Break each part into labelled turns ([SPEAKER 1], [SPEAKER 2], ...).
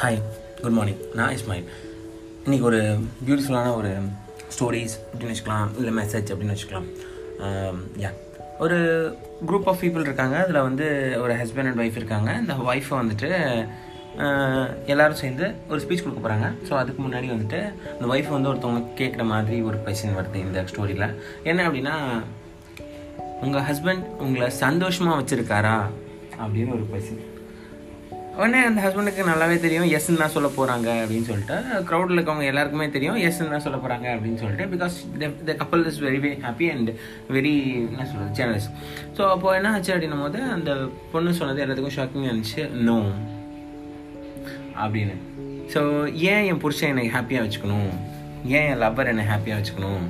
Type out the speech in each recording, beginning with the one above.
[SPEAKER 1] Hi good morning நான் இஸ்மாயில். இன்றைக்கி ஒரு பியூட்டிஃபுல்லான ஒரு ஸ்டோரிஸ் அப்படின்னு வச்சுக்கலாம் இல்லை மெசேஜ் அப்படின்னு வச்சுக்கலாம். யா ஒரு குரூப் ஆஃப் பீப்புள் இருக்காங்க. அதில் வந்து ஒரு ஹஸ்பண்ட் அண்ட் ஒய்ஃப் இருக்காங்க. இந்த ஒய்ஃபை வந்துட்டு எல்லோரும் சேர்ந்து ஒரு ஸ்பீச் கொடுக்க போகிறாங்க ஸோ அதுக்கு முன்னாடி வந்துட்டு அந்த ஒய்ஃப் வந்து ஒருத்தவங்க கேட்குற மாதிரி ஒரு கொஷின் வருது இந்த ஸ்டோரியில் என்ன அப்படின்னா உங்கள் ஹஸ்பண்ட் உங்களை சந்தோஷமாக வச்சுருக்காரா? அப்படின்னு ஒரு கொஷின் உடனே அந்த ஹஸ்பண்டுக்கு நல்லாவே தெரியும். எஸ்ன்னு தான் சொல்ல போகிறாங்க அப்படின்னு சொல்லிட்டு க்ரௌடில் இருக்கவங்க எல்லாருக்குமே தெரியும். எஸ்ன்னு தான் சொல்ல போகிறாங்க அப்படின்னு சொல்லிட்டு பிகாஸ் த கப்பல் is very very happy and very என்ன சொல்கிறது சேனல்ஸ் ஸோ அப்போ என்ன ஆச்சு அப்படின்னும் போது அந்த பொண்ணு சொன்னது எல்லாத்துக்கும் ஷாக்கிங் இருந்துச்சு. நோ அப்படின்னு. ஸோ ஏன் என் புருஷன் என்னை ஹாப்பியாக வச்சுக்கணும்? ஏன் என் லவ்வர் என்னை ஹாப்பியாக வச்சுக்கணும்?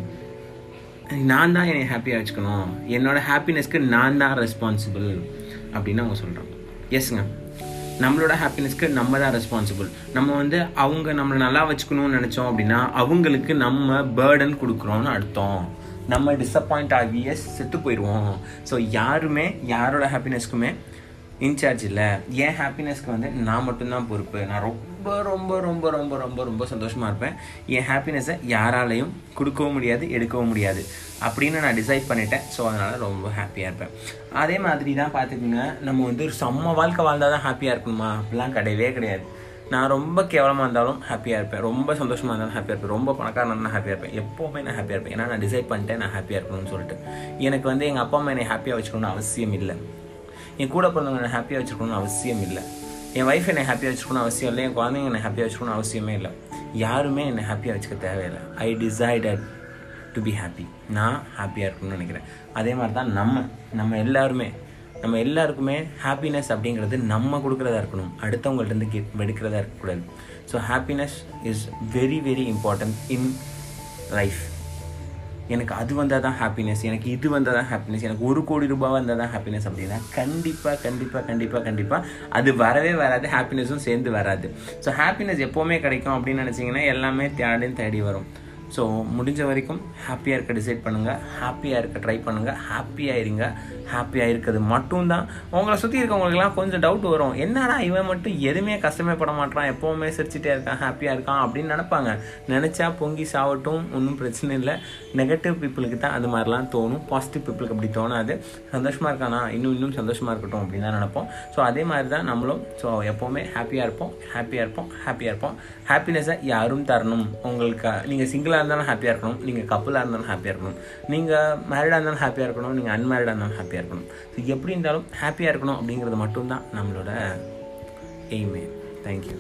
[SPEAKER 1] நான் தான் என்னை ஹாப்பியாக வச்சுக்கணும். என்னோட ஹாப்பினஸ்க்கு நான் தான் ரெஸ்பான்சிபிள் அப்படின்னு அவங்க சொல்கிறாங்க எஸ்ங்க நம்மளோட ஹாப்பினஸ்க்கு நம்ம தான் ரெஸ்பான்சிபிள் நம்ம வந்து அவங்க நம்மளை நல்லா வச்சுக்கணும்னு நினச்சோம் அப்படின்னா அவங்களுக்கு நம்ம பேர்டன் கொடுக்குறோம்னு அர்த்தம். நம்ம டிசப்பாயிண்ட் ஆகிய செத்து போயிடுவோம் ஸோ யாருமே யாரோட ஹாப்பினஸ்க்குமே இன்சார்ஜ் இல்லை. என் ஹாப்பினஸ்க்கு வந்து நான் மட்டும்தான் பொறுப்பு. நான் ரொம்ப ரொம்ப ரொம்ப ரொம்ப ரொம்ப ரொம்ப சந்தோஷமாக இருப்பேன். என் ஹாப்பினஸை யாராலையும் கொடுக்கவும் முடியாது எடுக்கவும் முடியாது. அப்படின்னு நான் டிசைட் பண்ணிட்டேன். ஸோ அதனால் ரொம்ப ஹாப்பியாக இருப்பேன். அதே மாதிரி தான் பார்த்துக்கோங்க. நம்ம வந்து ஒரு செம்ம வாழ்க்கை வாழ்ந்தால் தான் ஹாப்பியாக இருக்கணுமா? அப்படிலாம் கிடையவே கிடையாது. நான் ரொம்ப கேவலமாக இருந்தாலும் ஹாப்பியாக இருப்பேன். ரொம்ப சந்தோஷமாக இருந்தாலும் ஹாப்பியாக இருப்பேன். ரொம்ப பணக்காரனா ஹாப்பியாக இருப்பேன். எப்போவுமே நான் ஹாப்பியாக இருப்பேன். ஏன்னா நான் டிசைட் பண்ணிட்டேன் நான் ஹாப்பியாக இருக்கணும்னு சொல்லிட்டு. எனக்கு வந்து எங்கள் அப்பா அம்மா என்னை ஹாப்பியாக வச்சுக்கணும்னு அவசியம் இல்லை. என் கூட பிறந்தவங்க ஹாப்பியாக வச்சுக்கணும்னு அவசியம் இல்லை. என் ஒய்ஃப் என்னை ஹாப்பியாக வச்சுக்கணும்னு அவசியம் இல்லை. என் குழந்தைங்க என்னை ஹாப்பியாக வச்சுக்கணும் அவசியமே இல்லை. யாருமே என்னை ஹாப்பியாக வச்சுக்க தேவையில்லை. I decided to be happy நான் ஹாப்பியாக இருக்கணும்னு நினைக்கிறேன். அதே மாதிரி தான் நம்ம நம்ம எல்லாருமே நம்ம எல்லாருக்குமே ஹாப்பினஸ் அப்படிங்கிறது நம்ம கொடுக்குறதா இருக்கணும். அடுத்தவங்கள்ட்ட கே எடுக்கிறதா இருக்கக்கூடாது. So happiness is very very important in life எனக்கு அது வந்தால் தான் ஹாப்பினஸ் எனக்கு இது வந்தால் தான் ஹாப்பினஸ் எனக்கு ஒரு கோடி ரூபாய் வந்தால் தான் ஹாப்பினஸ் அப்படின்னா கண்டிப்பாக கண்டிப்பாக கண்டிப்பாக கண்டிப்பாக அது வரவே வராது ஹாப்பினஸும் சேர்ந்து வராது. ஸோ ஹாப்பினஸ் எப்போவுமே கிடைக்கும் அப்படின்னு நினச்சிங்கன்னா எல்லாமே தேடின்னு தேடி வரும். ஸோ முடிஞ்ச வரைக்கும் ஹாப்பியாக இருக்க டிசைட் பண்ணுங்கள் ஹாப்பியாக இருக்க ட்ரை பண்ணுங்கள் ஹாப்பியாக இருங்க. ஹாப்பியாக இருக்கிறது மட்டும்தான். உங்களை சுற்றி இருக்கவங்களுக்குலாம் கொஞ்சம் டவுட் வரும். என்னடா இவன் மட்டும் எதுவுமே கஷ்டமே பட மாட்டான் எப்போவுமே சிரிச்சிட்டே இருக்கான் ஹாப்பியாக இருக்கான் அப்படின்னு நினைப்பாங்க. நினச்சா பொங்கி சாவட்டும் ஒன்றும் பிரச்சனை இல்லை. நெகட்டிவ் பீப்புளுக்கு தான் அது மாதிரிலாம் தோணும். பாசிட்டிவ் பீப்புளுக்கு அப்படி தோணாது. சந்தோஷமாக இருக்கானா? இன்னும் இன்னும் சந்தோஷமாக இருக்கட்டும் அப்படின்னு தான் நினைப்போம். ஸோ அதே மாதிரி தான் நம்மளும். ஸோ எப்போவுமே ஹாப்பியாக இருப்போம். ஹாப்பியாக இருப்போம். ஹாப்பியாக இருப்போம். ஹாப்பினஸை யாரும் தரணும். உங்களுக்கு நீங்கள் சிங்கிளாக சிங்கிளாக இருந்தாலும் ஹாப்பியாக இருக்கணும். நீங்கள் கப்பலாக இருந்தாலும் ஹாப்பியாக இருக்கணும். நீங்கள் மேரிடாக இருந்தாலும் ஹாப்பியாக இருக்கணும். நீங்கள் அன்மேரிடாக இருந்தாலும் ஹாப்பியாக இருக்கணும். ஸோ எப்படி இருந்தாலும் ஹாப்பியாக இருக்கணும் அப்படிங்கிறது மட்டும்தான் நம்மளோட எய்மே தேங்க்யூ